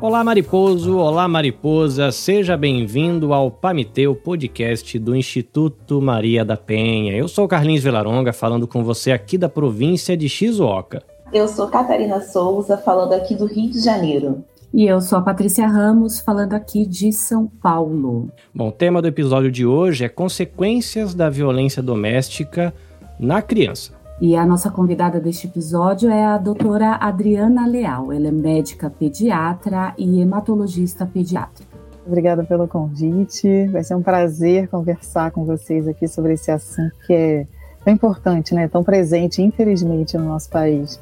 Olá, mariposo! Olá, mariposa! Seja bem-vindo ao Pamiteu podcast do Instituto Maria da Penha. Eu sou Carlinhos Vilaronga, falando com você aqui da província de Shizuoka. Eu sou Catarina Souza, falando aqui do Rio de Janeiro. E eu sou a Patrícia Ramos, falando aqui de São Paulo. Bom, o tema do episódio de hoje é consequências da violência doméstica na criança. E a nossa convidada deste episódio é a doutora Adriana Leal. Ela é médica pediatra e hematologista pediátrica. Obrigada pelo convite. Vai ser um prazer conversar com vocês aqui sobre esse assunto que é tão importante, né? Tão presente, infelizmente, no nosso país.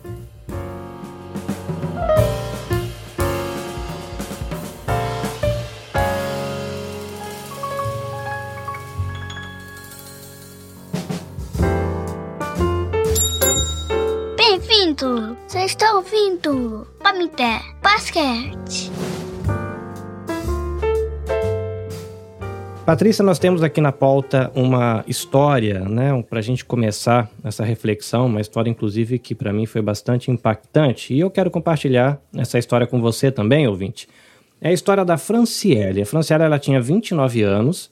Bem-vindo! Você está ouvindo Pamité Basquete. Patrícia, nós temos aqui na pauta uma história, né, para a gente começar essa reflexão, uma história inclusive que para mim foi bastante impactante e eu quero compartilhar essa história com você também, ouvinte. É a história da Franciele. A Franciele ela tinha 29 anos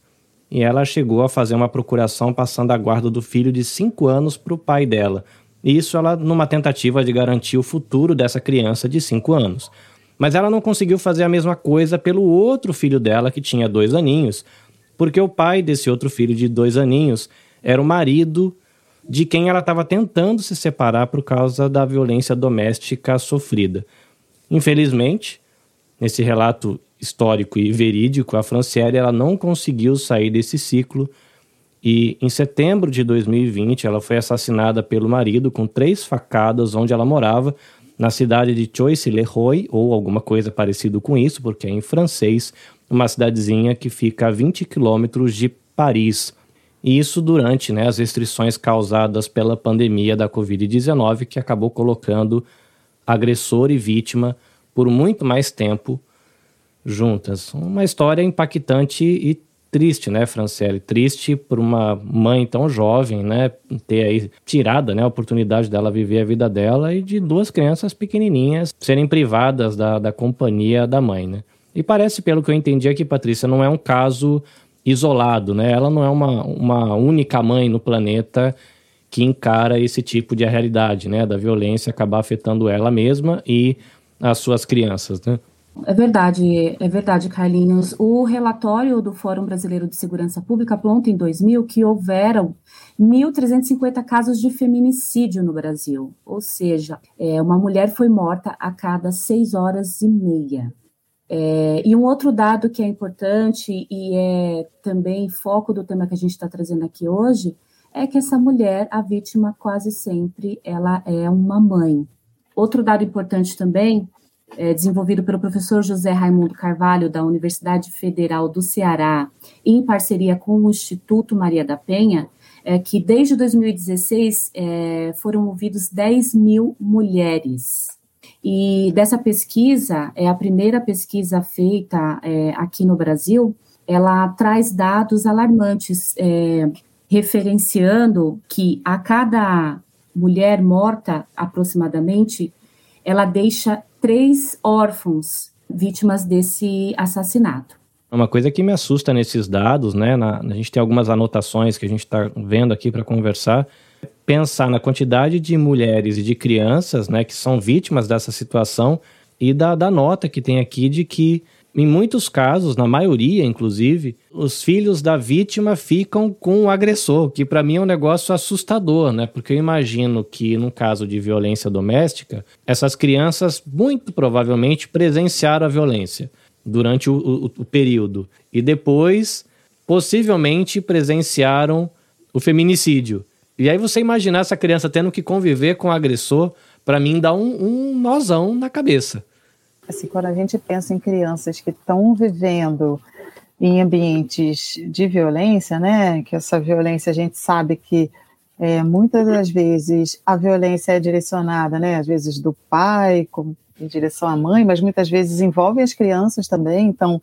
e ela chegou a fazer uma procuração passando a guarda do filho de 5 anos para o pai dela. Isso ela numa tentativa de garantir o futuro dessa criança de 5 anos. Mas ela não conseguiu fazer a mesma coisa pelo outro filho dela que tinha dois aninhos, porque o pai desse outro filho de dois aninhos era o marido de quem ela estava tentando se separar por causa da violência doméstica sofrida. Infelizmente, nesse relato histórico e verídico, a Franciele ela não conseguiu sair desse ciclo e em setembro de 2020 ela foi assassinada pelo marido com três facadas onde ela morava, na cidade de Choisy-le-Roi, ou alguma coisa parecido com isso, porque é em francês, uma cidadezinha que fica a 20 quilômetros de Paris. E isso durante né, as restrições causadas pela pandemia da Covid-19, que acabou colocando agressor e vítima por muito mais tempo juntas. Uma história impactante e triste, né, Franciele? Triste por uma mãe tão jovem, né, ter aí tirada, né, a oportunidade dela viver a vida dela e de duas crianças pequenininhas serem privadas da, da companhia da mãe, né? E parece, pelo que eu entendi aqui, Patrícia, não é um caso isolado, né? Ela não é uma, uma única mãe no planeta que encara esse tipo de realidade, né, da violência acabar afetando ela mesma e as suas crianças, né? É verdade, é verdade, Carlinhos. O relatório do Fórum Brasileiro de Segurança Pública aponta em 2000 que houveram 1.350 casos de feminicídio no Brasil, ou seja, é, uma mulher foi morta a cada seis horas e meia. É, e um outro dado que é importante e é também foco do tema que a gente está trazendo aqui hoje é que essa mulher, a vítima, quase sempre ela é uma mãe. Outro dado importante também é, desenvolvido pelo professor José Raimundo Carvalho, da Universidade Federal do Ceará, em parceria com o Instituto Maria da Penha, é que desde 2016 é, foram ouvidos 10 mil mulheres. E dessa pesquisa, é a primeira pesquisa feita é, aqui no Brasil, ela traz dados alarmantes, é, referenciando que a cada mulher morta, aproximadamente, ela deixa três órfãos vítimas desse assassinato. Uma coisa que me assusta nesses dados, né? Na, a gente tem algumas anotações que a gente está vendo aqui para conversar. Pensar na quantidade de mulheres e de crianças, né, que são vítimas dessa situação e da, da nota que tem aqui de que em muitos casos, na maioria inclusive, os filhos da vítima ficam com o agressor, que para mim é um negócio assustador, né? Porque eu imagino que no caso de violência doméstica, essas crianças muito provavelmente presenciaram a violência durante o, o, o período e depois possivelmente presenciaram o feminicídio. E aí você imaginar essa criança tendo que conviver com o agressor, para mim dá um, um nozão na cabeça assim, quando a gente pensa em crianças que estão vivendo em ambientes de violência, né, que essa violência a gente sabe que é, muitas das vezes a violência é direcionada, né, às vezes do pai com, em direção à mãe, mas muitas vezes envolve as crianças também, então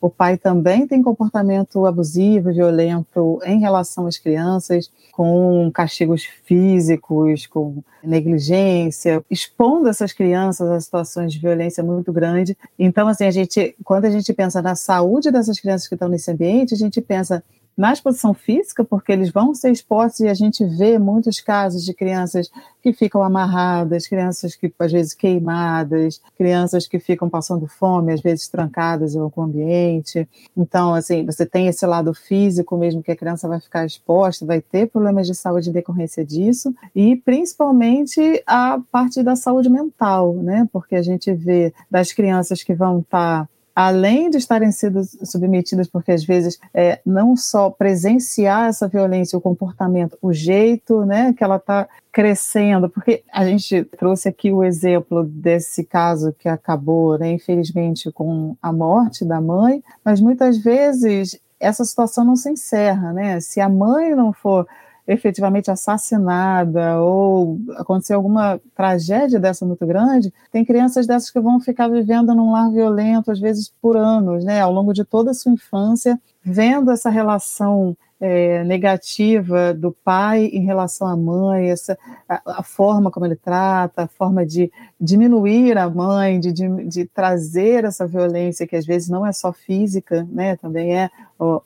o pai também tem comportamento abusivo, violento em relação às crianças, com castigos físicos, com negligência, expondo essas crianças a situações de violência muito grande. Então, assim, a gente, quando a gente pensa na saúde dessas crianças que estão nesse ambiente, a gente pensa na exposição física, porque eles vão ser expostos e a gente vê muitos casos de crianças que ficam amarradas, crianças que às vezes queimadas, crianças que ficam passando fome, às vezes trancadas em algum ambiente. Então, assim, você tem esse lado físico mesmo que a criança vai ficar exposta, vai ter problemas de saúde em decorrência disso, e principalmente a parte da saúde mental, né? Porque a gente vê das crianças que vão estar tá além de estarem sendo submetidas, porque às vezes é, não só presenciar essa violência, o comportamento, o jeito né, que ela está crescendo, porque a gente trouxe aqui o exemplo desse caso que acabou, né, infelizmente, com a morte da mãe, mas muitas vezes essa situação não se encerra, né? Se a mãe não for efetivamente assassinada ou acontecer alguma tragédia dessa muito grande, tem crianças dessas que vão ficar vivendo num lar violento, às vezes por anos, né, ao longo de toda a sua infância, vendo essa relação é, negativa do pai em relação à mãe, essa, a, a, forma como ele trata, a forma de diminuir a mãe, de, de, de, trazer essa violência, que às vezes não é só física, né, também é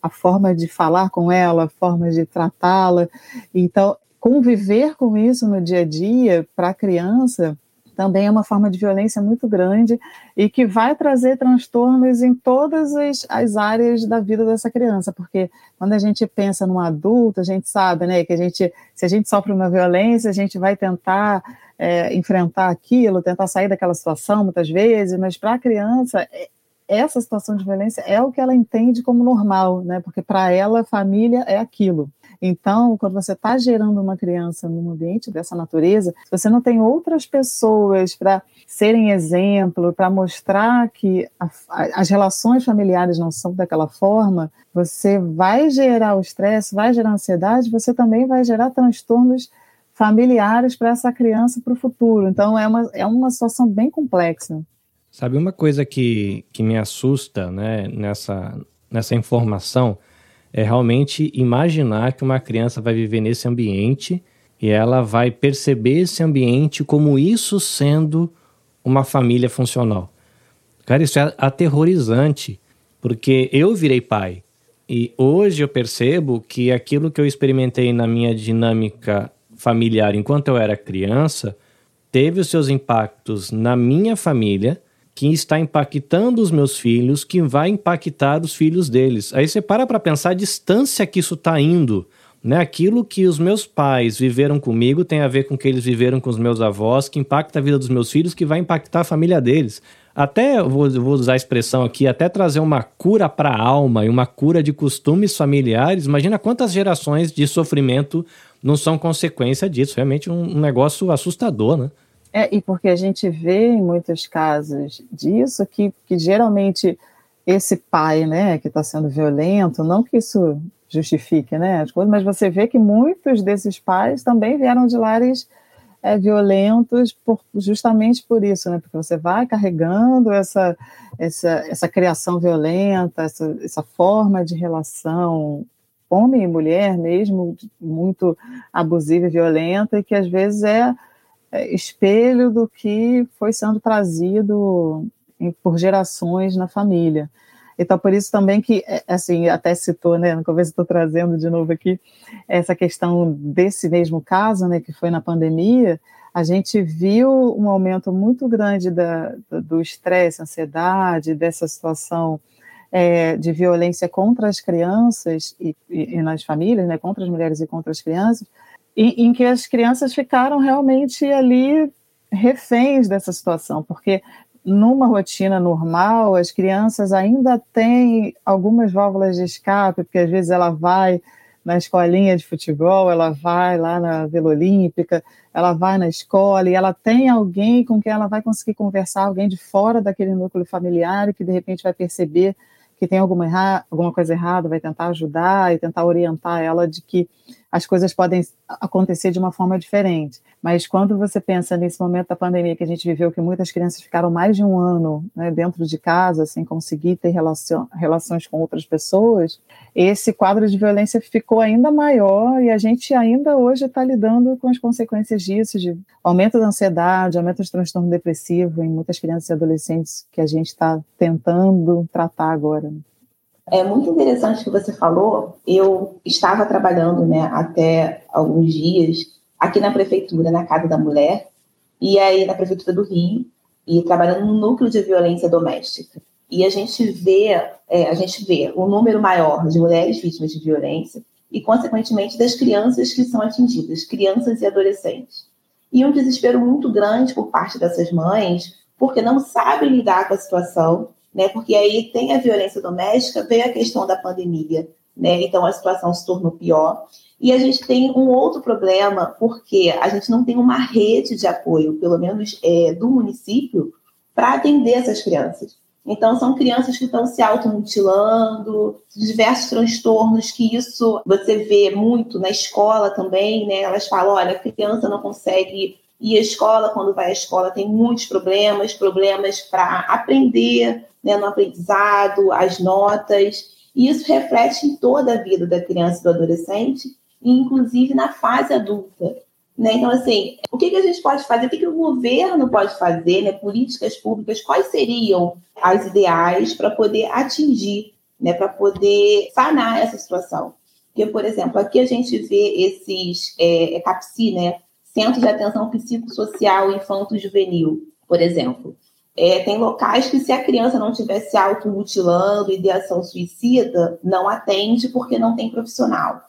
a forma de falar com ela, a forma de tratá-la. Então, conviver com isso no dia a dia para a criança também é uma forma de violência muito grande e que vai trazer transtornos em todas as, as, áreas da vida dessa criança, porque quando a gente pensa num adulto, a gente sabe, né, que a gente, se a gente sofre uma violência, a gente vai tentar é, enfrentar aquilo, tentar sair daquela situação muitas vezes, mas para a criança é, essa situação de violência é o que ela entende como normal, né, porque para ela família é aquilo. Então, quando você está gerando uma criança num ambiente dessa natureza, você não tem outras pessoas para serem exemplo, para mostrar que a, a, as relações familiares não são daquela forma, você vai gerar o estresse, vai gerar ansiedade, você também vai gerar transtornos familiares para essa criança para o futuro. Então, é uma, é uma situação bem complexa. Sabe, uma coisa que, que me assusta né, nessa, nessa informação é realmente imaginar que uma criança vai viver nesse ambiente e ela vai perceber esse ambiente como isso sendo uma família funcional. Cara, isso é aterrorizante, porque eu virei pai e hoje eu percebo que aquilo que eu experimentei na minha dinâmica familiar enquanto eu era criança teve os seus impactos na minha família que está impactando os meus filhos, que vai impactar os filhos deles. Aí você para para pensar a distância que isso está indo. Né? Aquilo que os meus pais viveram comigo tem a ver com o que eles viveram com os meus avós, que impacta a vida dos meus filhos, que vai impactar a família deles. Até, vou, vou usar a expressão aqui, até trazer uma cura para a alma e uma cura de costumes familiares. Imagina quantas gerações de sofrimento não são consequência disso. Realmente um, um negócio assustador, né? É, e porque a gente vê em muitos casos disso que, que geralmente esse pai, né, que está sendo violento, não que isso justifique, né, as coisas, mas você vê que muitos desses pais também vieram de lares é, violentos por, justamente por isso, né, porque você vai carregando essa, essa, essa criação violenta, essa, essa forma de relação homem e mulher mesmo, muito abusiva e violenta, e que às vezes é é, espelho do que foi sendo trazido por gerações na família. Então, por isso também que, é, assim, até citou, né, no começo estou trazendo de novo aqui, essa questão desse mesmo caso, né, que foi na pandemia, a gente viu um aumento muito grande da, do estresse, ansiedade, dessa situação é, de violência contra as crianças e, e, e nas famílias, né, contra as mulheres e contra as crianças, em, em que as crianças ficaram realmente ali reféns dessa situação, porque numa rotina normal, as crianças ainda têm algumas válvulas de escape, porque às vezes ela vai na escolinha de futebol, ela vai lá na Vila Olímpica, ela vai na escola e ela tem alguém com quem ela vai conseguir conversar, alguém de fora daquele núcleo familiar que de repente vai perceber que tem alguma, alguma coisa errada, vai tentar ajudar e tentar orientar ela de que as coisas podem acontecer de uma forma diferente. Mas quando você pensa nesse momento da pandemia que a gente viveu, que muitas crianças ficaram mais de um ano né, dentro de casa, sem conseguir ter relacion, relações com outras pessoas, esse quadro de violência ficou ainda maior e a gente ainda hoje está lidando com as consequências disso, de aumento da ansiedade, aumento do transtorno depressivo em muitas crianças e adolescentes que a gente está tentando tratar agora. É muito interessante o que você falou. Eu estava trabalhando né, até alguns dias aqui na prefeitura, na Casa da Mulher, e aí na prefeitura do Rio, e trabalhando no núcleo de violência doméstica. E a gente vê, é, a gente vê o número maior de mulheres vítimas de violência e, consequentemente, das crianças que são atingidas, crianças e adolescentes. E um desespero muito grande por parte dessas mães, porque não sabem lidar com a situação né? Porque aí tem a violência doméstica, veio a questão da pandemia, né? Então a situação se tornou pior. E a gente tem um outro problema, porque a gente não tem uma rede de apoio, pelo menos é, do município, para atender essas crianças. Então, são crianças que estão se automutilando, diversos transtornos, que isso você vê muito na escola também, né? Elas falam: olha, a criança não consegue ir à escola, quando vai à escola tem muitos problemas, problemas para aprender, né, no aprendizado, as notas, e isso reflete em toda a vida da criança e do adolescente, inclusive na fase adulta. Né? Então, assim, o que, que a gente pode fazer? O que, que o governo pode fazer? Né? Políticas públicas, quais seriam as ideais para poder atingir, né? para poder sanar essa situação? Porque, por exemplo, aqui a gente vê esses é, é CAPSI, né? Centros de Atenção Psicossocial Infanto-Juvenil, por exemplo. É, tem locais que, se a criança não estiver se automutilando, ideação suicida, não atende porque não tem profissional.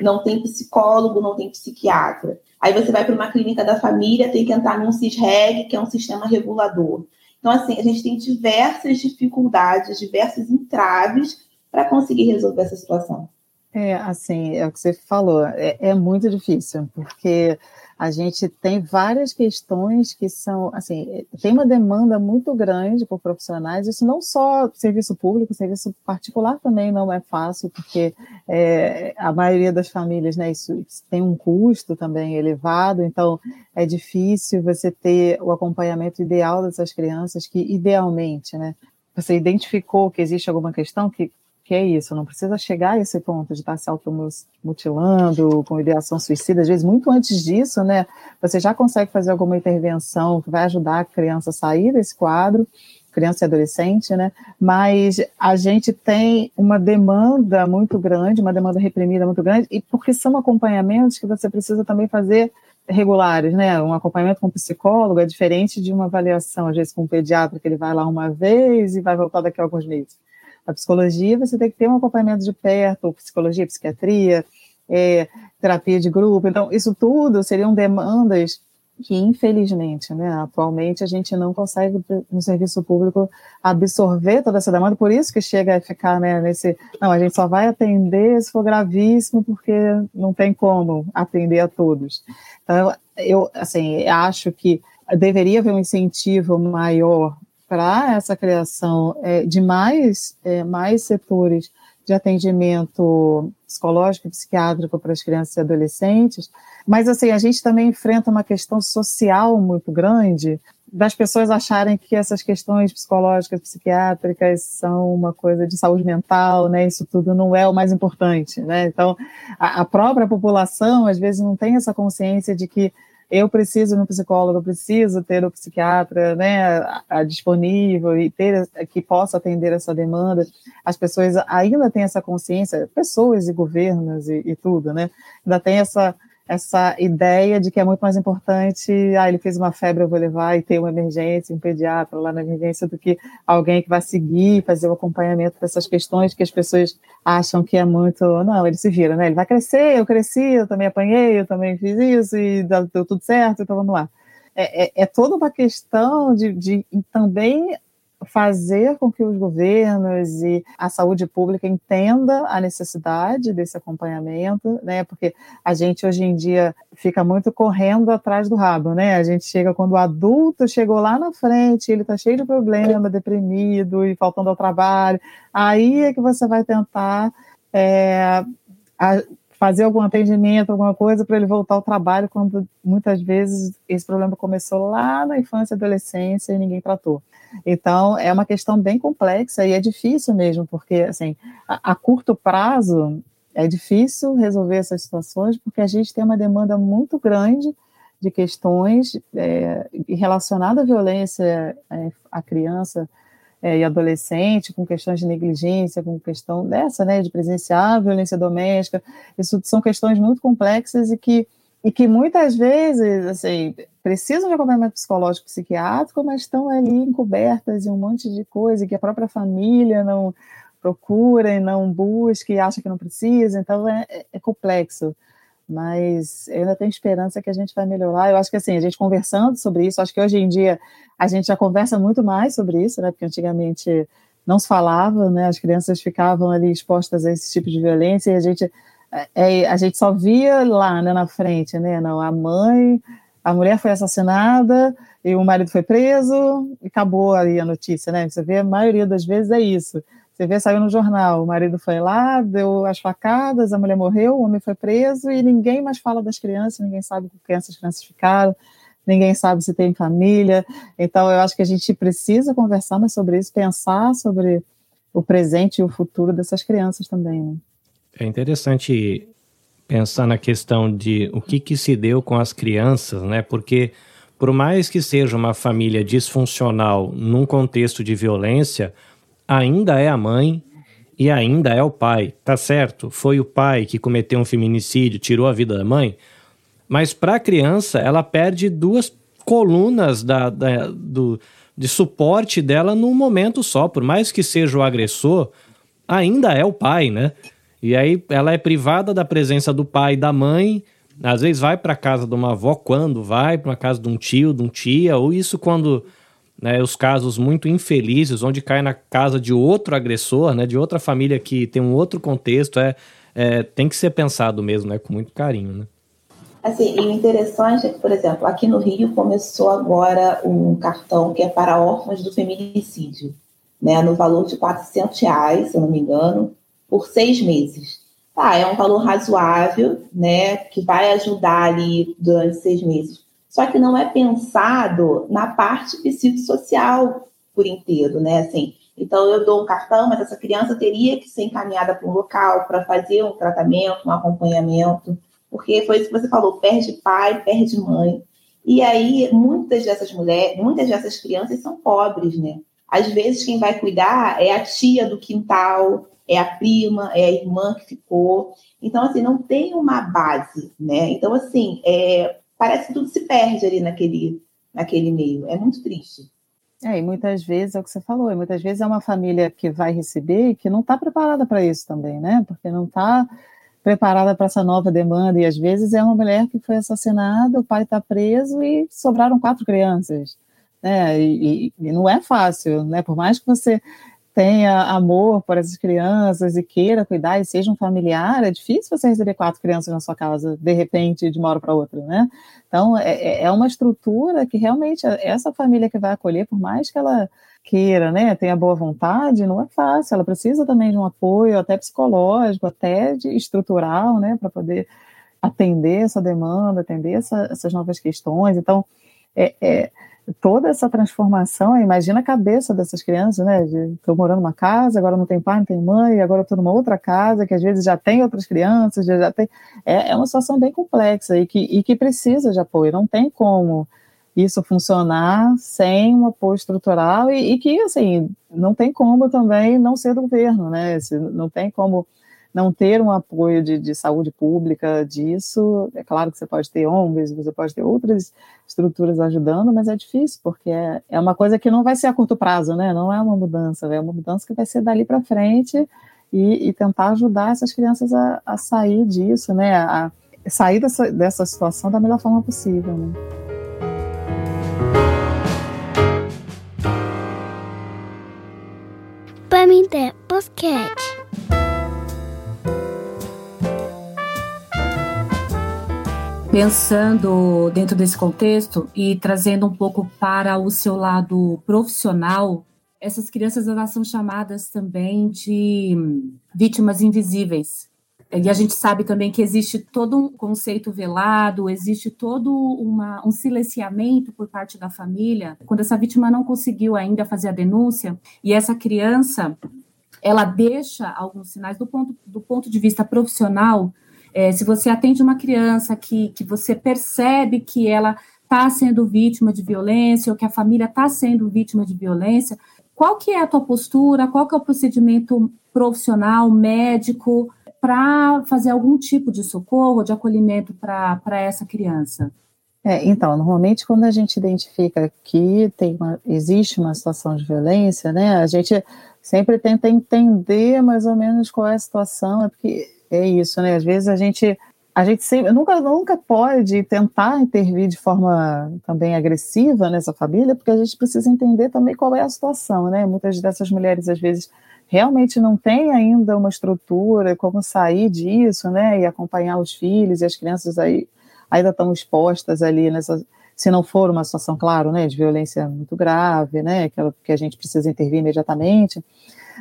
Não tem psicólogo, não tem psiquiatra. Aí você vai para uma clínica da família, tem que entrar num CISREG, que é um sistema regulador. Então, assim, a gente tem diversas dificuldades, diversos entraves para conseguir resolver essa situação. É, assim, é o que você falou, é, é muito difícil, porque a gente tem várias questões que são, assim, tem uma demanda muito grande por profissionais, isso não só serviço público, serviço particular também não é fácil, porque é, a maioria das famílias, né, isso, isso tem um custo também elevado, então é difícil você ter o acompanhamento ideal dessas crianças, que idealmente, né, você identificou que existe alguma questão que que é isso, não precisa chegar a esse ponto de estar se automutilando, com ideação suicida, às vezes muito antes disso, né, você já consegue fazer alguma intervenção que vai ajudar a criança a sair desse quadro, criança e adolescente, né, mas a gente tem uma demanda muito grande, uma demanda reprimida muito grande, e porque são acompanhamentos que você precisa também fazer regulares, né? Um acompanhamento com um psicólogo é diferente de uma avaliação, às vezes, com um pediatra, que ele vai lá uma vez e vai voltar daqui a alguns meses. A psicologia, você tem que ter um acompanhamento de perto, psicologia, psiquiatria, é, terapia de grupo. Então, isso tudo seriam demandas que, infelizmente, né, atualmente a gente não consegue, no serviço público, absorver toda essa demanda, por isso que chega a ficar né, nesse. Não, a gente só vai atender se for gravíssimo, porque não tem como atender a todos. Então, eu, assim, acho que deveria haver um incentivo maior para essa criação é, de mais, é, mais setores de atendimento psicológico e psiquiátrico para as crianças e adolescentes, mas assim, a gente também enfrenta uma questão social muito grande das pessoas acharem que essas questões psicológicas, psiquiátricas são uma coisa de saúde mental, né? Isso tudo não é o mais importante, né? Então, a, a própria população às vezes não tem essa consciência de que eu preciso de um psicólogo, eu preciso ter um psiquiatra né, a, a disponível e ter que possa atender essa demanda. As pessoas ainda têm essa consciência, pessoas e governos e, e tudo, né? Ainda tem essa essa ideia de que é muito mais importante, ah, ele fez uma febre, eu vou levar e ter uma emergência, um pediatra lá na emergência, do que alguém que vai seguir, fazer o acompanhamento dessas questões que as pessoas acham que é muito, não, ele se vira, né? Ele vai crescer, eu cresci, eu também apanhei, eu também fiz isso e deu tudo certo, então vamos lá. É, é, é toda uma questão de, de também fazer com que os governos e a saúde pública entenda a necessidade desse acompanhamento, né? Porque a gente hoje em dia fica muito correndo atrás do rabo, né? A gente chega quando o adulto chegou lá na frente, ele está cheio de problema, deprimido e faltando ao trabalho, aí é que você vai tentar é, a, fazer algum atendimento, alguma coisa para ele voltar ao trabalho, quando muitas vezes esse problema começou lá na infância e adolescência e ninguém tratou. Então, é uma questão bem complexa e é difícil mesmo, porque, assim, a, a curto prazo é difícil resolver essas situações, porque a gente tem uma demanda muito grande de questões é, relacionadas à violência é, à criança é, e adolescente, com questões de negligência, com questão dessa, né, de presenciar violência doméstica. Isso são questões muito complexas e que e que muitas vezes, assim, precisam de acompanhamento psicológico psiquiátrico, mas estão ali encobertas em um monte de coisa que a própria família não procura e não busca e acha que não precisa, então é, é complexo. Mas eu ainda tenho esperança que a gente vai melhorar. Eu acho que assim, a gente conversando sobre isso, acho que hoje em dia a gente já conversa muito mais sobre isso, né? Porque antigamente não se falava, né? As crianças ficavam ali expostas a esse tipo de violência e a gente é, a gente só via lá né, na frente, né? Não, a mãe, a mulher foi assassinada e o marido foi preso e acabou ali a notícia, né? Você vê a maioria das vezes é isso. Você vê, saiu no jornal, o marido foi lá, deu as facadas, a mulher morreu, o homem foi preso e ninguém mais fala das crianças, ninguém sabe com quem essas crianças ficaram, ninguém sabe se tem família. Então, eu acho que a gente precisa conversar mais sobre isso, pensar sobre o presente e o futuro dessas crianças também, né? É interessante pensar na questão de o que, que se deu com as crianças, né? Porque por mais que seja uma família disfuncional num contexto de violência, ainda é a mãe e ainda é o pai, tá certo? Foi o pai que cometeu um feminicídio, tirou a vida da mãe, mas para a criança ela perde duas colunas da, da, do, de suporte dela num momento só, por mais que seja o agressor, ainda é o pai, né? E aí ela é privada da presença do pai e da mãe. Às vezes vai para casa de uma avó quando vai, para casa de um tio, de um tia, ou isso quando né, os casos muito infelizes, onde cai na casa de outro agressor, né, de outra família que tem um outro contexto, é, é tem que ser pensado mesmo, né, com muito carinho, né? Assim, e o interessante é que, por exemplo, aqui no Rio começou agora um cartão que é para órfãos do feminicídio, né, no valor de 400 reais, se eu não me engano, por seis meses. Tá, é um valor razoável, né, que vai ajudar ali durante seis meses. Só que não é pensado na parte psicossocial por inteiro, né, assim. Então, eu dou um cartão, mas essa criança teria que ser encaminhada para um local para fazer um tratamento, um acompanhamento, porque foi isso que você falou, perde pai, perde mãe. E aí, muitas dessas mulheres, muitas dessas crianças são pobres, né? Às vezes, quem vai cuidar é a tia do quintal, é a prima, é a irmã que ficou. Então, assim, não tem uma base, né? Então, assim, é, parece que tudo se perde ali naquele, naquele meio. É muito triste. É, e muitas vezes é o que você falou, e muitas vezes é uma família que vai receber e que não está preparada para isso também, né? Porque não está preparada para essa nova demanda, e às vezes é uma mulher que foi assassinada, o pai está preso e sobraram quatro crianças. Né? E, e, e, não é fácil, né? Por mais que você tenha amor por essas crianças e queira cuidar e seja um familiar, é difícil você receber quatro crianças na sua casa, de repente, de uma hora para outra, né? Então, é, é, é uma estrutura que realmente essa família que vai acolher, por mais que ela queira, né, tenha boa vontade, não é fácil, ela precisa também de um apoio, até psicológico, até de estrutural, né, para poder atender essa demanda, atender essa, essas novas questões. Então, é, é toda essa transformação, imagina a cabeça dessas crianças, né? Estou morando numa casa, agora não tem pai, não tem mãe, agora estou numa outra casa que às vezes já tem outras crianças, já, já tem. É, é, uma situação bem complexa e que, e que precisa de apoio. Não tem como isso funcionar sem um apoio estrutural e, e que, assim, não tem como também não ser do governo, né? Não tem como não ter um apoio de, de, saúde pública disso, é claro que você pode ter ONGs, você pode ter outras estruturas ajudando, mas é difícil, porque é, é uma coisa que não vai ser a curto prazo, né? Não é uma mudança, é uma mudança que vai ser dali para frente e, e, tentar ajudar essas crianças a, a sair disso, né? A, sair dessa, dessa situação da melhor forma possível, né? Pamité Podcast. Pensando dentro desse contexto e trazendo um pouco para o seu lado profissional, essas crianças elas são chamadas também de vítimas invisíveis. e a gente sabe também que existe todo um conceito velado, existe todo uma, um silenciamento por parte da família. Quando essa vítima não conseguiu ainda fazer a denúncia e essa criança, ela deixa alguns sinais do ponto, do ponto de vista profissional. É, se você atende uma criança que, que você percebe que ela está sendo vítima de violência ou que a família está sendo vítima de violência, qual que é a tua postura? Qual que é o procedimento profissional, médico? para fazer algum tipo de socorro, de acolhimento para essa criança? É, então, normalmente quando a gente identifica que tem uma, existe uma situação de violência, né, a gente sempre tenta entender mais ou menos qual é a situação, é porque é isso, né, às vezes a gente a gente sempre, nunca, nunca pode tentar intervir de forma também agressiva nessa família, porque a gente precisa entender também qual é a situação, né, muitas dessas mulheres às vezes realmente não tem ainda uma estrutura, como sair disso, né, e acompanhar os filhos e as crianças aí ainda estão expostas ali nessa, se não for uma situação, claro, né, de violência muito grave, né, que, que a gente precisa intervir imediatamente,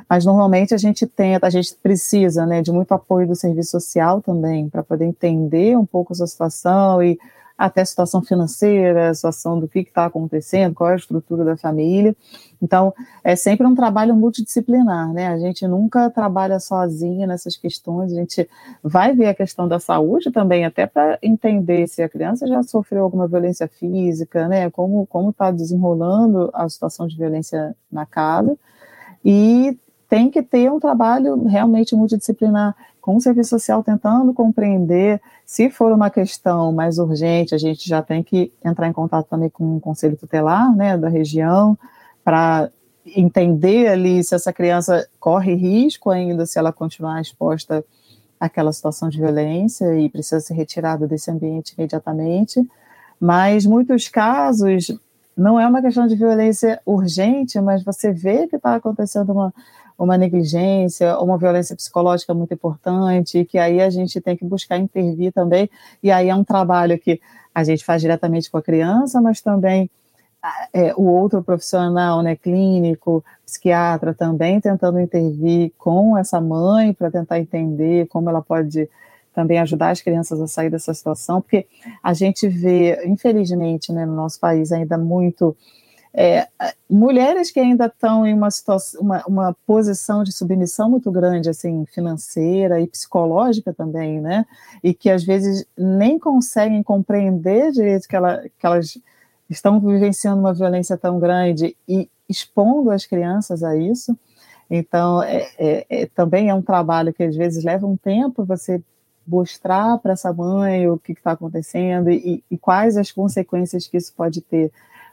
mas normalmente a gente tenta, a gente precisa, né, de muito apoio do serviço social também, para poder entender um pouco essa situação e até a situação financeira, a situação do que está acontecendo, qual é a estrutura da família. Então, é sempre um trabalho multidisciplinar, né? A gente nunca trabalha sozinha nessas questões, a gente vai ver a questão da saúde também, até para entender se a criança já sofreu alguma violência física, né? Como está desenrolando a situação de violência na casa. E tem que ter um trabalho realmente multidisciplinar com o serviço social tentando compreender. Se for uma questão mais urgente, a gente já tem que entrar em contato também com o conselho tutelar, né, da região, para entender ali se essa criança corre risco ainda se ela continuar exposta àquela situação de violência e precisa ser retirada desse ambiente imediatamente. Mas muitos casos não é uma questão de violência urgente, mas você vê que está acontecendo uma uma negligência, uma violência psicológica muito importante, que aí a gente tem que buscar intervir também, e aí é um trabalho que a gente faz diretamente com a criança, mas também é, o outro profissional, né, clínico, psiquiatra também tentando intervir com essa mãe para tentar entender como ela pode também ajudar as crianças a sair dessa situação, porque a gente vê, infelizmente, né, no nosso país ainda muito é, mulheres que ainda estão em uma, situação, uma, uma, posição de submissão muito grande, assim, financeira e psicológica também, né? E que às vezes nem conseguem compreender direito que, ela, que elas estão vivenciando uma violência tão grande e expondo as crianças a isso. Então, é, é, é também é um trabalho que às vezes leva um tempo você mostrar para essa mãe o que está acontecendo e, e quais as consequências que isso pode ter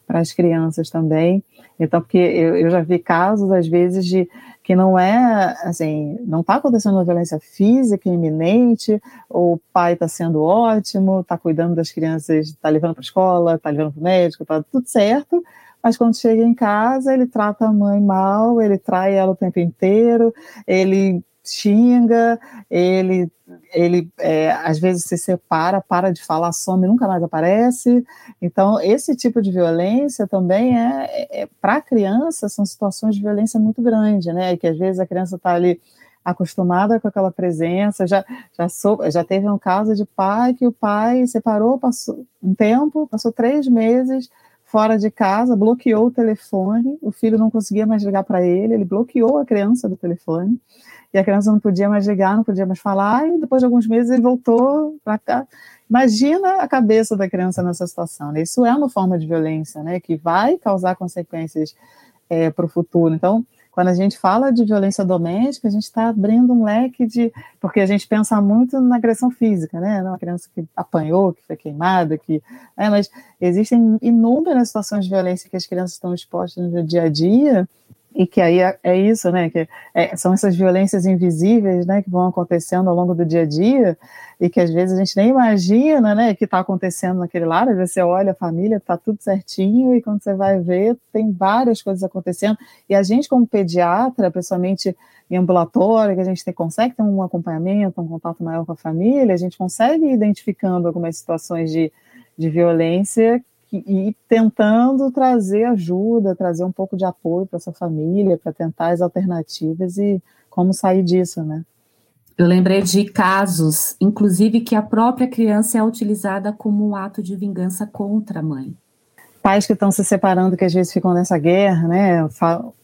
para as crianças também. Então, porque eu, eu, já vi casos, às vezes, de que não é, assim, não está acontecendo uma violência física iminente, o pai está sendo ótimo, está cuidando das crianças, está levando para a escola, está levando para o médico, está tudo certo, mas quando chega em casa, ele trata a mãe mal, ele trai ela o tempo inteiro, ele xinga, ele, ele é, às vezes se separa, para de falar, some, nunca mais aparece. Então, esse tipo de violência também é, é, é para a criança, são situações de violência muito grande, né? Que às vezes a criança está ali acostumada com aquela presença, já, já, sou, já teve um caso de pai que o pai separou, passou um tempo, passou três meses fora de casa, bloqueou o telefone, o filho não conseguia mais ligar para ele, ele bloqueou a criança do telefone, e a criança não podia mais ligar, não podia mais falar, e depois de alguns meses ele voltou para cá. Imagina a cabeça da criança nessa situação. Né? Isso é uma forma de violência, né, que vai causar consequências é, para o futuro. Então, quando a gente fala de violência doméstica, a gente está abrindo um leque de. Porque a gente pensa muito na agressão física, né? Uma criança que apanhou, que foi queimada, que. É, mas existem inúmeras situações de violência que as crianças estão expostas no dia a dia e que aí é, é isso, né? Que é, são essas violências invisíveis, né? Que vão acontecendo ao longo do dia a dia e que às vezes a gente nem imagina, né? Que está acontecendo naquele lado. Às vezes você olha a família, está tudo certinho e quando você vai ver tem várias coisas acontecendo. E a gente como pediatra, principalmente em ambulatório, que a gente tem, consegue ter um acompanhamento, um contato maior com a família, a gente consegue ir identificando algumas situações de, de violência e tentando trazer ajuda, trazer um pouco de apoio para essa família, para tentar as alternativas e como sair disso, né? Eu lembrei de casos, inclusive, que a própria criança é utilizada como um ato de vingança contra a mãe pais que estão se separando, que às vezes ficam nessa guerra, né?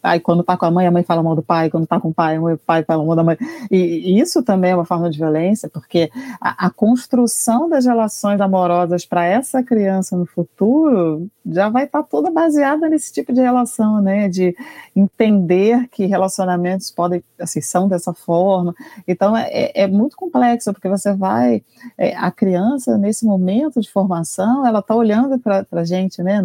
Aí quando tá com a mãe, a mãe fala mal do pai, quando tá com o pai, o pai fala mal da mãe. E, isso também é uma forma de violência, porque a, a construção das relações amorosas para essa criança no futuro já vai estar tá toda baseada nesse tipo de relação, né? De entender que relacionamentos podem, assim, são dessa forma. Então é, é, é muito complexo, porque você vai. É, a criança, nesse momento de formação, ela está olhando para a gente, né?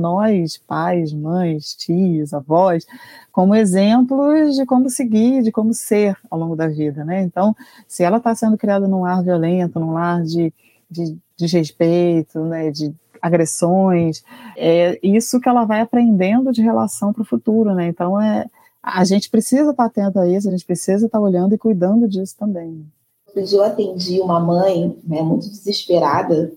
Pais, mães, tios, avós, como exemplos de como seguir, de como ser ao longo da vida, né? Então, se ela está sendo criada num lar violento, num lar de, de desrespeito, né, de agressões, é isso que ela vai aprendendo de relação para o futuro, né? Então, é, a gente precisa estar tá atento a isso, a gente precisa estar tá olhando e cuidando disso também. Eu atendi uma mãe né, muito desesperada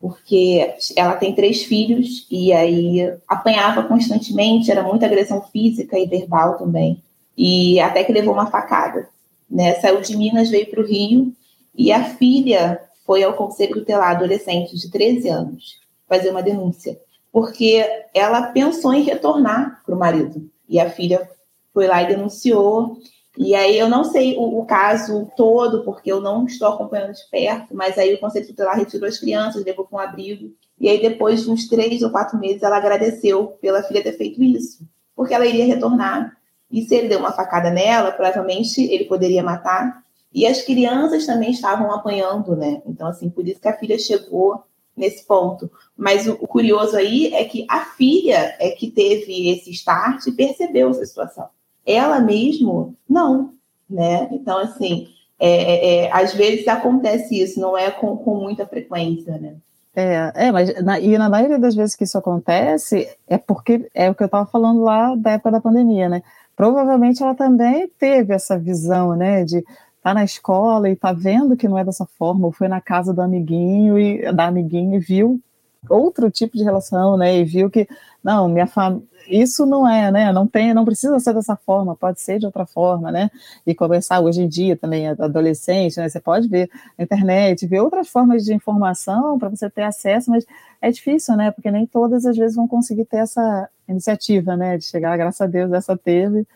porque ela tem três filhos e aí apanhava constantemente, era muita agressão física e verbal também. E até que levou uma facada. Né? Saiu de Minas, veio para o Rio e a filha foi ao Conselho Tutelar Adolescente de 13 anos fazer uma denúncia, porque ela pensou em retornar para o marido. E a filha foi lá e denunciou. E aí eu não sei o, o, caso todo, porque eu não estou acompanhando de perto, mas aí o Conselho Tutelar retirou as crianças, levou para um abrigo. E aí, depois de uns três ou quatro meses, ela agradeceu pela filha ter feito isso, porque ela iria retornar. E se ele deu uma facada nela, provavelmente ele poderia matar. E as crianças também estavam apanhando, né? Então, assim, por isso que a filha chegou nesse ponto. Mas o, o curioso aí é que a filha é que teve esse start e percebeu essa situação. Ela mesmo, não, né? Então, assim, é, é, é, às vezes acontece isso, não é com, com muita frequência, né? É, é mas na, e na maioria das vezes que isso acontece é porque é o que eu estava falando lá da época da pandemia, né? Provavelmente ela também teve essa visão, né, de tá na escola e tá vendo que não é dessa forma, ou foi na casa do amiguinho e da amiguinha e viu outro tipo de relação, né? E viu que não, minha família isso não é, né? Não tem, não precisa ser dessa forma, pode ser de outra forma, né? E conversar hoje em dia também, adolescente, né? Você pode ver na internet, ver outras formas de informação para você ter acesso, mas é difícil, né? Porque nem todas as vezes vão conseguir ter essa iniciativa, né? De chegar, graças a Deus, essa teve,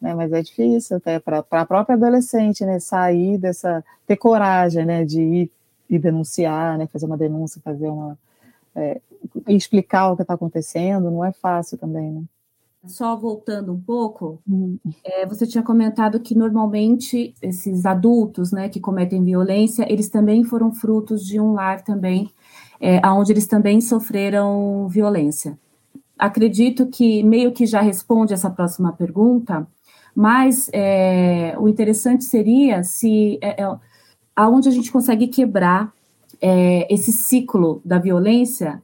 né? Mas é difícil até para a própria adolescente, né? Sair dessa, ter coragem, né? De ir e denunciar, né? Fazer uma denúncia, fazer uma é, explicar o que está acontecendo, não é fácil também, né? Só voltando um pouco, uhum. é, você tinha comentado que normalmente esses adultos, né, que cometem violência, eles também foram frutos de um lar também, é, onde eles também sofreram violência. Acredito que meio que já responde essa próxima pergunta, mas é, o interessante seria se é, é, aonde a gente consegue quebrar é, esse ciclo da violência.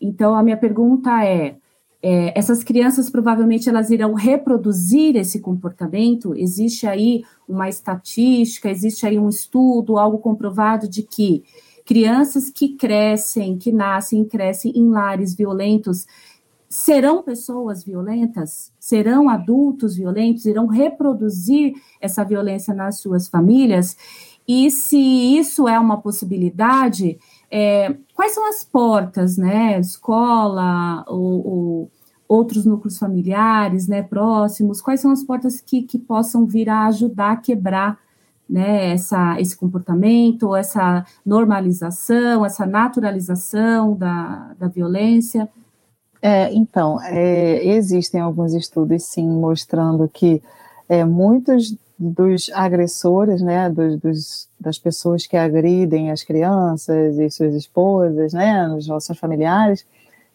Então, a minha pergunta é, é, essas crianças provavelmente elas irão reproduzir esse comportamento? Existe aí uma estatística, existe aí um estudo, algo comprovado de que crianças que crescem, que nascem e crescem em lares violentos, serão pessoas violentas, serão adultos violentos, irão reproduzir essa violência nas suas famílias. E se isso é uma possibilidade, é, quais são as portas, né? Escola ou, ou, outros núcleos familiares, né? Próximos, quais são as portas que, que possam vir a ajudar a quebrar né, essa, esse comportamento, essa normalização, essa naturalização da, da violência? É, então, é, existem alguns estudos, sim, mostrando que é, muitos dos agressores, né, dos, dos, das pessoas que agridem as crianças e suas esposas, né, nos nossos familiares,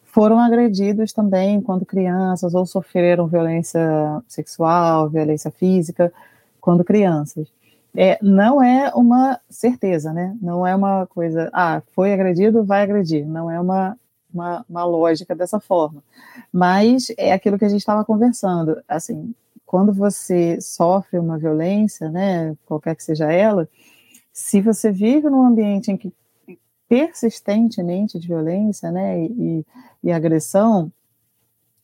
foram agredidos também quando crianças ou sofreram violência sexual, violência física quando crianças. É, não é uma certeza, né? Não é uma coisa, ah, foi agredido, vai agredir. Não é uma, uma, uma lógica dessa forma. Mas é aquilo que a gente estava conversando. Assim, quando você sofre uma violência, né, qualquer que seja ela, se você vive num ambiente em que persistentemente de violência, né, e, e agressão,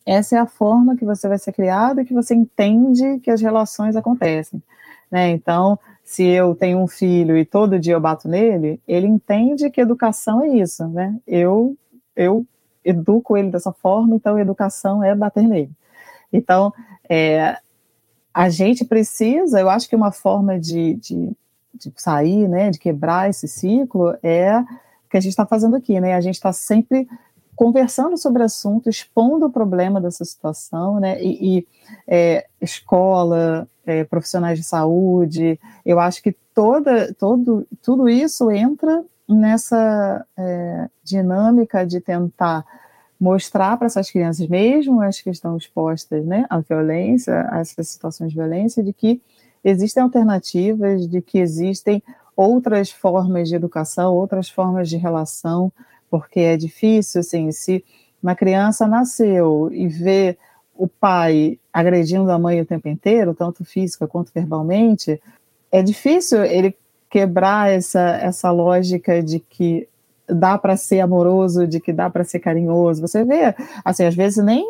essa é a forma que você vai ser criado e que você entende que as relações acontecem, né? Então, se eu tenho um filho e todo dia eu bato nele, ele entende que educação é isso, né? Eu, eu educo ele dessa forma, então educação é bater nele. Então, é, a gente precisa, eu acho que uma forma de, de, de sair, né, de quebrar esse ciclo é o que a gente está fazendo aqui, né? A gente está sempre conversando sobre o assunto, expondo o problema dessa situação, né? E, e é, escola, é, profissionais de saúde, eu acho que toda, todo, tudo isso entra nessa é, dinâmica de tentar mostrar para essas crianças, mesmo as que estão expostas né, à violência, a essas situações de violência, de que existem alternativas, de que existem outras formas de educação, outras formas de relação, porque é difícil, assim, se uma criança nasceu e vê o pai agredindo a mãe o tempo inteiro, tanto física quanto verbalmente, é difícil ele quebrar essa, essa lógica de que dá para ser amoroso, de que dá para ser carinhoso. Você vê, assim, às vezes nem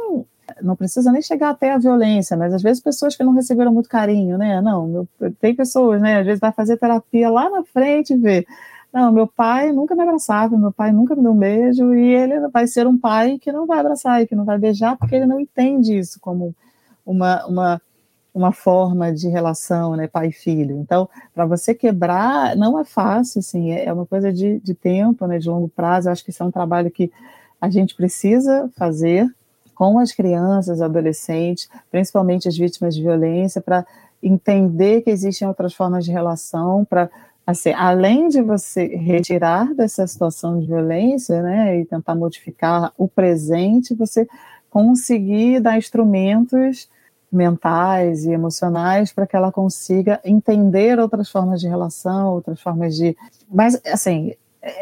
não precisa nem chegar até a violência, mas às vezes pessoas que não receberam muito carinho, né? Não, tem pessoas, né? Às vezes vai fazer terapia lá na frente e vê não, meu pai nunca me abraçava, meu pai nunca me deu um beijo, e ele vai ser um pai que não vai abraçar e que não vai beijar, porque ele não entende isso como uma, uma, uma forma de relação, né, pai e filho. Então, para você quebrar, não é fácil, assim, é, é uma coisa de, de tempo, né, de longo prazo. Eu acho que isso é um trabalho que a gente precisa fazer com as crianças, adolescentes, principalmente as vítimas de violência, para entender que existem outras formas de relação, para assim, além de você retirar dessa situação de violência, né, e tentar modificar o presente, você conseguir dar instrumentos mentais e emocionais para que ela consiga entender outras formas de relação, outras formas de, mas assim,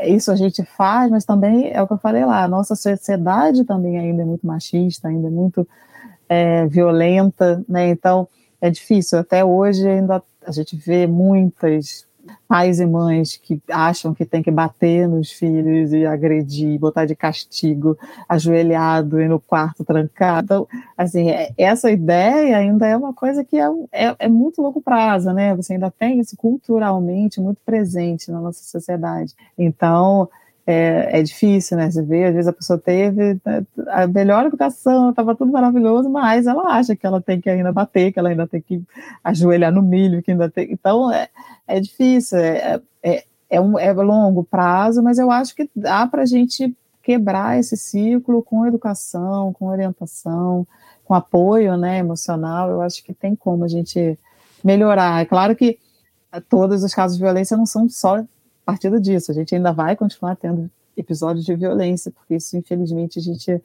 isso a gente faz, mas também é o que eu falei lá, a nossa sociedade também ainda é muito machista, ainda é muito é, violenta, né? Então é difícil. Até hoje ainda a gente vê muitas pais e mães que acham que tem que bater nos filhos e agredir, botar de castigo, ajoelhado e no quarto trancado. Então, assim, é, essa ideia ainda é uma coisa que é, é, é, muito longo prazo, né? Você ainda tem isso culturalmente muito presente na nossa sociedade. Então, é, é, difícil, né? Você vê, às vezes a pessoa teve né, a melhor educação, estava tudo maravilhoso, mas ela acha que ela tem que ainda bater, que ela ainda tem que ajoelhar no milho, que ainda tem. Então é, é difícil, é, é, é, um, é longo prazo, mas eu acho que dá para a gente quebrar esse ciclo com educação, com orientação, com apoio né, emocional. Eu acho que tem como a gente melhorar. É claro que todos os casos de violência não são só partido disso. A gente ainda vai continuar tendo episódios de violência, porque isso, infelizmente, a gente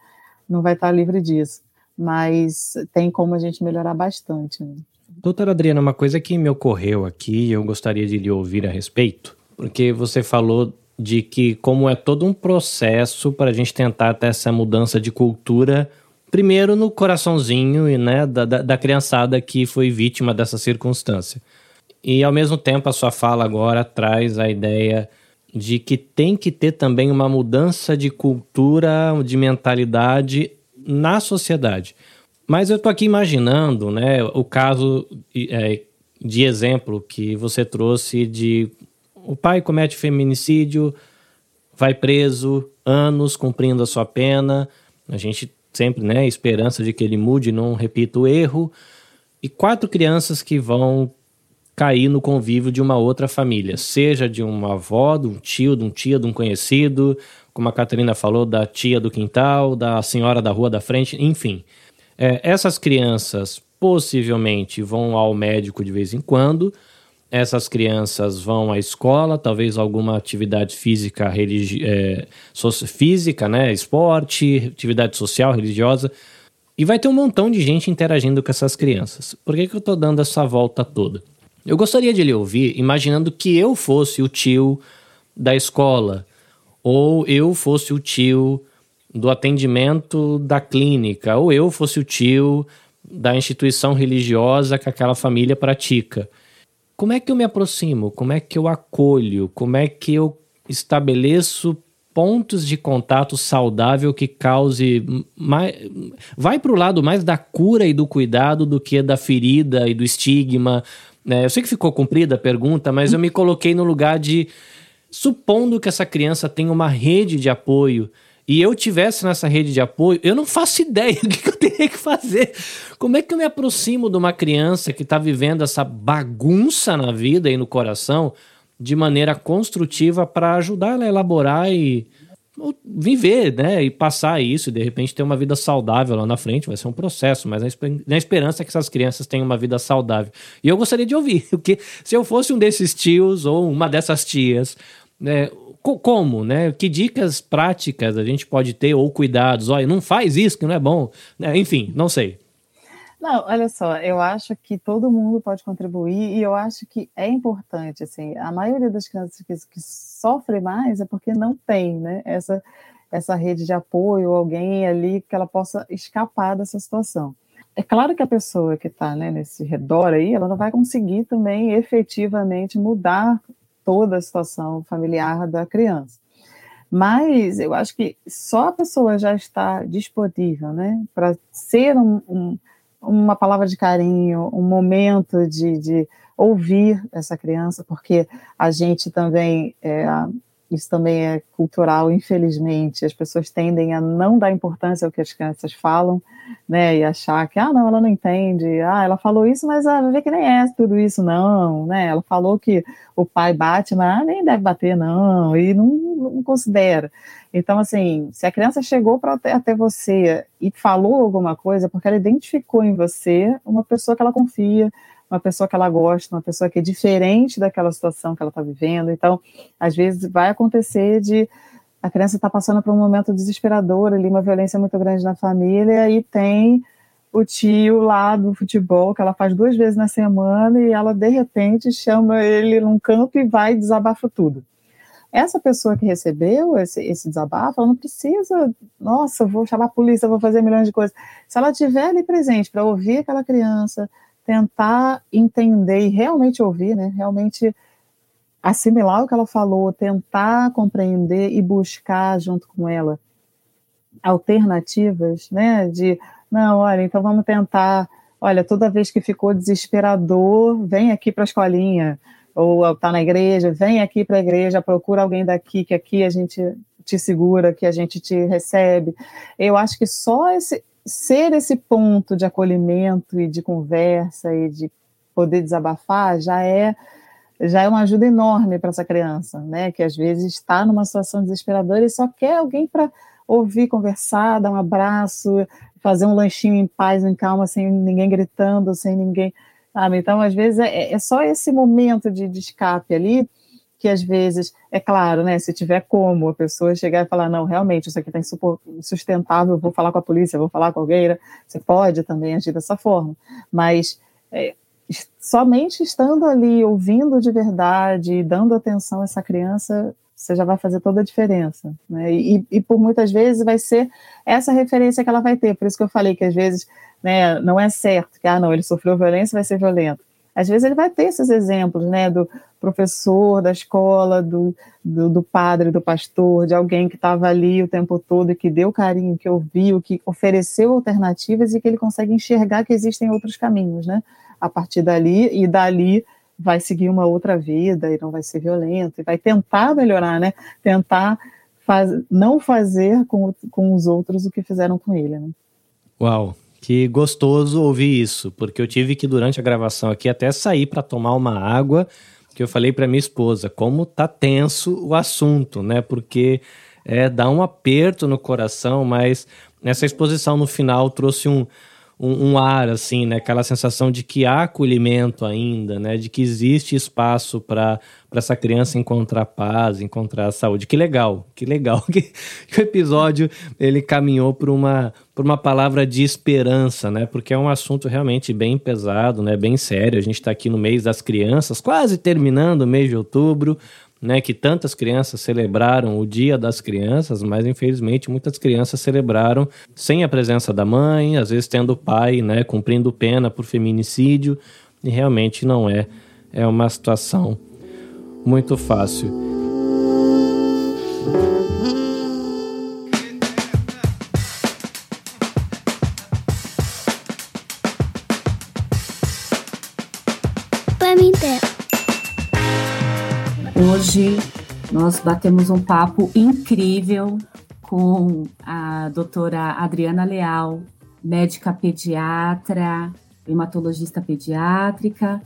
não vai estar livre disso. Mas tem como a gente melhorar bastante. Né? Doutora Adriana, uma coisa que me ocorreu aqui, eu gostaria de lhe ouvir a respeito, porque você falou de que como é todo um processo para a gente tentar ter essa mudança de cultura, primeiro no coraçãozinho e né, da, da, da criançada que foi vítima dessa circunstância. E ao mesmo tempo a sua fala agora traz a ideia de que tem que ter também uma mudança de cultura, de mentalidade na sociedade. Mas eu estou aqui imaginando né, o caso é, de exemplo que você trouxe de o pai comete feminicídio, vai preso, anos cumprindo a sua pena, a gente sempre, né, esperança de que ele mude, não repita o erro, e quatro crianças que vão cair no convívio de uma outra família, seja de uma avó, de um tio, de um tia, de um conhecido, como a Catarina falou, da tia do quintal, da senhora da rua da frente, enfim. É, essas crianças possivelmente vão ao médico de vez em quando, essas crianças vão à escola, talvez alguma atividade física, religi é, so física, né, esporte, atividade social, religiosa, e vai ter um montão de gente interagindo com essas crianças. Por que, que eu estou dando essa volta toda? Eu gostaria de lhe ouvir imaginando que eu fosse o tio da escola, ou eu fosse o tio do atendimento da clínica, ou eu fosse o tio da instituição religiosa que aquela família pratica. Como é que eu me aproximo? Como é que eu acolho? Como é que eu estabeleço pontos de contato saudável que cause mais, vai para o lado mais da cura e do cuidado do que da ferida e do estigma. Né? Eu sei que ficou cumprida a pergunta, mas eu me coloquei no lugar de supondo que essa criança tem uma rede de apoio e eu tivesse nessa rede de apoio, eu não faço ideia do que eu teria que fazer. Como é que eu me aproximo de uma criança que está vivendo essa bagunça na vida e no coração? de maneira construtiva para ajudar ela a elaborar e viver, né? E passar isso e de repente ter uma vida saudável lá na frente. Vai ser um processo, mas na esperança que essas crianças tenham uma vida saudável. E eu gostaria de ouvir, porque se eu fosse um desses tios ou uma dessas tias, né? Como, né? Que dicas práticas a gente pode ter ou cuidados? Olha, não faz isso que não é bom. Né? Enfim, não sei. Não, olha só, eu acho que todo mundo pode contribuir e eu acho que é importante, assim, a maioria das crianças que, que sofre mais é porque não tem, né, essa, essa rede de apoio, alguém ali que ela possa escapar dessa situação. É claro que a pessoa que está né, nesse redor aí, ela não vai conseguir também efetivamente mudar toda a situação familiar da criança. Mas eu acho que só a pessoa já está disponível, né, para ser um, um uma palavra de carinho, um momento de, de ouvir essa criança, porque a gente também é, isso também é cultural, infelizmente. As pessoas tendem a não dar importância ao que as crianças falam, né? E achar que, ah, não, ela não entende. Ah, ela falou isso, mas ah, ver que nem é tudo isso, não, né? Ela falou que o pai bate, mas ah, nem deve bater, não, e não, não considera. Então, assim, se a criança chegou para até, você e falou alguma coisa, porque ela identificou em você uma pessoa que ela confia, uma pessoa que ela gosta, uma pessoa que é diferente daquela situação que ela está vivendo. Então, às vezes vai acontecer de a criança está passando por um momento desesperador ali, uma violência muito grande na família, e tem o tio lá do futebol, que ela faz duas vezes na semana, e ela, de repente, chama ele num canto e vai e desabafa tudo. Essa pessoa que recebeu esse, esse desabafo, ela não precisa, nossa, vou chamar a polícia, vou fazer milhões de coisas. Se ela estiver ali presente para ouvir aquela criança, tentar entender e realmente ouvir, né? Realmente assimilar o que ela falou, tentar compreender e buscar junto com ela alternativas, né? De não, olha, então vamos tentar. Olha, toda vez que ficou desesperador, vem aqui para a escolinha ou está na igreja, vem aqui para a igreja, procura alguém daqui que aqui a gente te segura, que a gente te recebe. Eu acho que só esse, ser esse ponto de acolhimento e de conversa e de poder desabafar já é já é uma ajuda enorme para essa criança, né? Que às vezes está numa situação desesperadora e só quer alguém para ouvir, conversar, dar um abraço, fazer um lanchinho em paz, em calma, sem ninguém gritando, sem ninguém, sabe? Então, às vezes é, é só esse momento de, de escape ali que às vezes, é claro, né, se tiver como a pessoa chegar e falar, não, realmente, isso aqui está insustentável, vou falar com a polícia, vou falar com alguém, né, você pode também agir dessa forma, mas é, somente estando ali, ouvindo de verdade, dando atenção a essa criança, você já vai fazer toda a diferença, né, e, e por muitas vezes vai ser essa referência que ela vai ter, por isso que eu falei que às vezes, né, não é certo que, ah, não, ele sofreu violência, vai ser violento, às vezes ele vai ter esses exemplos, né, do professor da escola, do, do, do padre, do pastor, de alguém que estava ali o tempo todo e que deu carinho, que ouviu, que ofereceu alternativas e que ele consegue enxergar que existem outros caminhos, né, a partir dali, e dali vai seguir uma outra vida e não vai ser violento, e vai tentar melhorar, né, tentar faz, não fazer com, com os outros o que fizeram com ele, né. Uau, que gostoso ouvir isso, porque eu tive que durante a gravação aqui até sair para tomar uma água, que eu falei para minha esposa como tá tenso o assunto, né? Porque é, dá um aperto no coração, mas essa exposição no final trouxe um, um, um, ar, assim, né? Aquela sensação de que há acolhimento ainda, né? De que existe espaço para essa criança encontrar paz, encontrar saúde. Que legal, que legal que, que o episódio ele caminhou por uma, por uma palavra de esperança, né? Porque é um assunto realmente bem pesado, né? Bem sério. A gente está aqui no mês das crianças, quase terminando o mês de outubro né, que tantas crianças celebraram o Dia das Crianças, mas infelizmente muitas crianças celebraram sem a presença da mãe, às vezes tendo o pai, né, cumprindo pena por feminicídio, e realmente não é é uma situação muito fácil. Nós batemos um papo incrível com a doutora Adriana Leal, médica pediatra, hematologista pediátrica,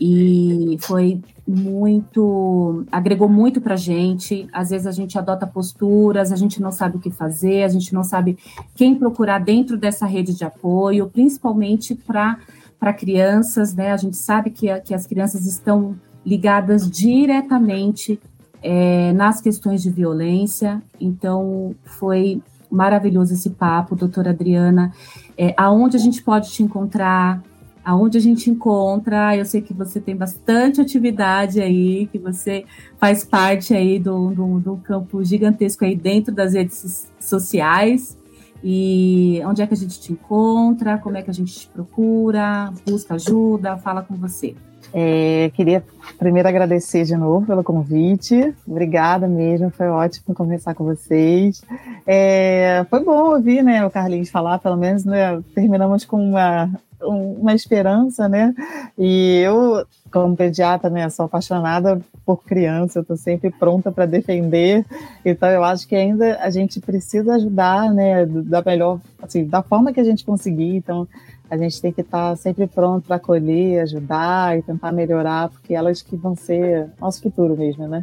e foi muito, agregou muito para a gente. Às vezes a gente adota posturas, a gente não sabe o que fazer, a gente não sabe quem procurar dentro dessa rede de apoio, principalmente para crianças, né? A gente sabe que, que as crianças estão ligadas diretamente é, nas questões de violência, então foi maravilhoso esse papo, doutora Adriana. É, aonde a gente pode te encontrar? aonde a gente encontra. Eu sei que você tem bastante atividade aí, que você faz parte aí do, do, do campo gigantesco aí dentro das redes sociais. E onde é que a gente te encontra? Como é que a gente te procura? Busca ajuda? Fala com você. É, queria primeiro agradecer de novo pelo convite. Obrigada mesmo, foi ótimo conversar com vocês. É, foi bom ouvir né, o Carlinhos falar, pelo menos né, terminamos com uma, uma esperança, né? E eu, como pediatra, né, sou apaixonada por criança, eu estou sempre pronta para defender. Então, eu acho que ainda a gente precisa ajudar, né, da melhor, assim, da forma que a gente conseguir. Então, a gente tem que estar tá sempre pronto para acolher, ajudar e tentar melhorar, porque elas que vão ser nosso futuro mesmo, né?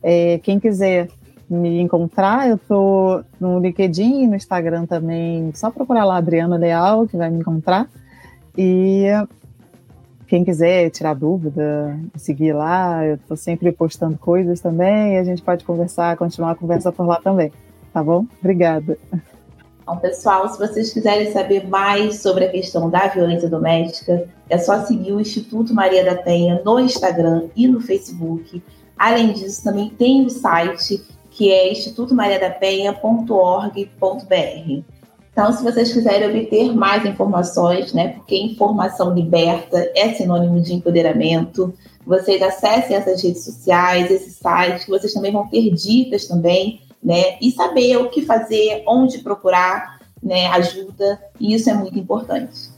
É, quem quiser me encontrar, eu tô no LinkedIn no Instagram também, só procurar lá Adriana Leal, que vai me encontrar. E quem quiser tirar dúvida, seguir lá, eu estou sempre postando coisas também, e a gente pode conversar, continuar a conversa por lá também. Tá bom? Obrigada. Então, pessoal, se vocês quiserem saber mais sobre a questão da violência doméstica, é só seguir o Instituto Maria da Penha no Instagram e no Facebook. Além disso, também tem o site que é institutomariadapenha.org.br. Então, se vocês quiserem obter mais informações, né, porque informação liberta é sinônimo de empoderamento, vocês acessem essas redes sociais, esse site, que vocês também vão ter dicas também, né, e saber o que fazer, onde procurar, né, ajuda, e isso é muito importante.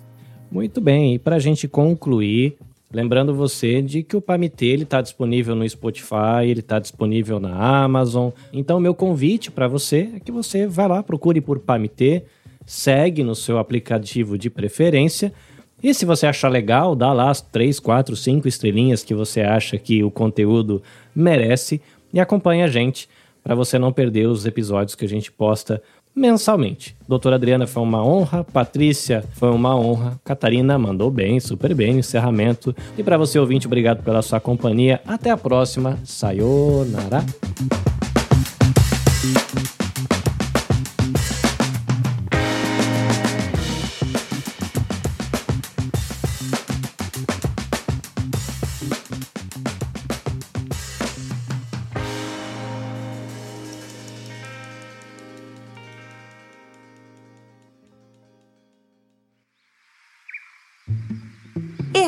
Muito bem, e para a gente concluir, lembrando você de que o Pamitê está disponível no Spotify, ele está disponível na Amazon. Então, meu convite para você é que você vá lá, procure por Pamitê, segue no seu aplicativo de preferência. E se você achar legal, dá lá as 3, 4, 5 estrelinhas que você acha que o conteúdo merece e acompanha a gente para você não perder os episódios que a gente posta mensalmente. Doutora Adriana foi uma honra, Patrícia foi uma honra, Catarina mandou bem, super bem encerramento. E para você ouvinte, obrigado pela sua companhia. Até a próxima. Sayonara.